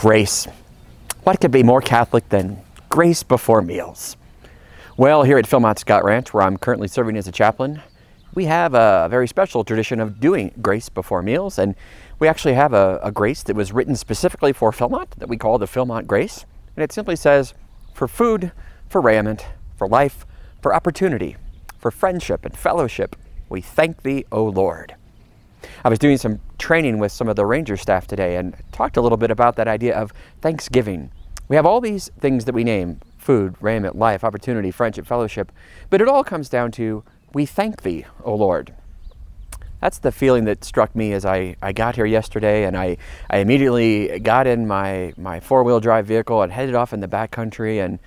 Grace. What could be more Catholic than grace before meals? Well, here at Philmont Scout Ranch, where I'm currently serving as a chaplain, we have a very special tradition of doing grace before meals. And we actually have a, a grace that was written specifically for Philmont that we call the Philmont Grace. And it simply says, for food, for raiment, for life, for opportunity, for friendship and fellowship, we thank thee, O Lord. I was doing some training with some of the ranger staff today and talked a little bit about that idea of Thanksgiving. We have all these things that we name food, raiment, life, opportunity, friendship, fellowship, but it all comes down to we thank thee, O Lord. That's the feeling that struck me as I, I got here yesterday and I, I immediately got in my, my four wheel drive vehicle and headed off in the back country and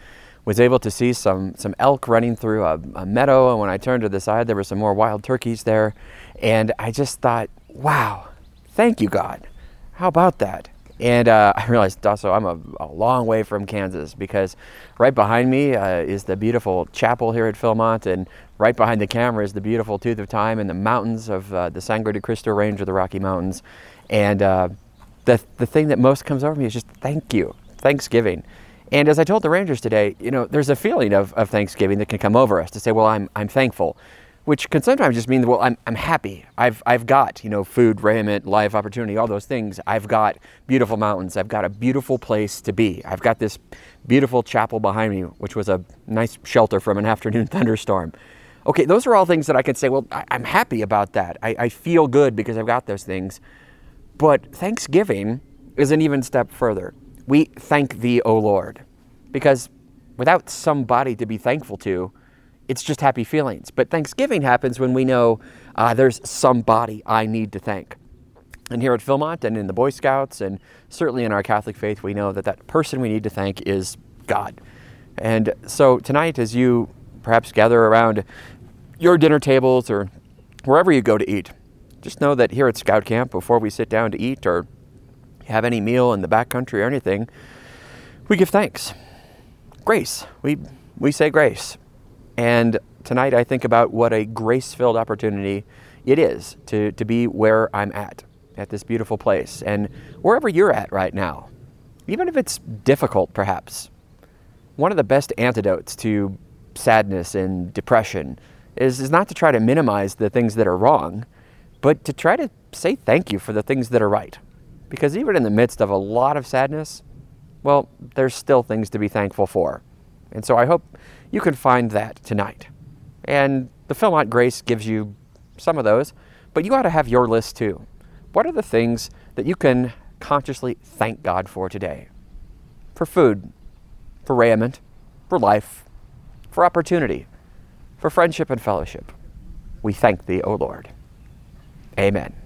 was able to see some, some elk running through a, a meadow. And when I turned to the side, there were some more wild turkeys there. And I just thought, wow, thank you, God. How about that? And uh, I realized also I'm a, a, long way from Kansas because right behind me uh, is the beautiful chapel here at Philmont, and right behind the camera is the beautiful Tooth of Time and the mountains of uh, the Sangre de Cristo Range of the Rocky Mountains. And uh, the, the thing that most comes over me is just thank you, Thanksgiving. And as I told the Rangers today, you know, there's a feeling of, of Thanksgiving that can come over us to say, well, I'm, I'm thankful which can sometimes just mean, well, I'm, I'm happy. I've, I've got, you know, food, raiment, life, opportunity, all those things. I've got beautiful mountains. I've got a beautiful place to be. I've got this beautiful chapel behind me, which was a nice shelter from an afternoon thunderstorm. Okay, those are all things that I can say, well, I, am happy about that. I, I feel good because I've got those things. But Thanksgiving is an even step further. We thank thee, O Lord, because without somebody to be thankful to, it's just happy feelings. But Thanksgiving happens when we know uh, there's somebody I need to thank. And here at Philmont and in the Boy Scouts and certainly in our Catholic faith, we know that that person we need to thank is God. And so tonight, as you perhaps gather around your dinner tables or wherever you go to eat, just know that here at Scout Camp, before we sit down to eat or have any meal in the backcountry or anything, we give thanks. Grace. We, we say grace. And tonight I think about what a grace filled opportunity it is to, to be where I'm at, at this beautiful place, and wherever you're at right now, even if it's difficult perhaps. One of the best antidotes to sadness and depression is, is not to try to minimize the things that are wrong, but to try to say thank you for the things that are right. Because even in the midst of a lot of sadness, well, there's still things to be thankful for. And so I hope you can find that tonight. And the Philmont Grace gives you some of those, but you ought to have your list too. What are the things that you can consciously thank God for today? For food, for raiment, for life, for opportunity, for friendship and fellowship. We thank thee, O Lord. Amen.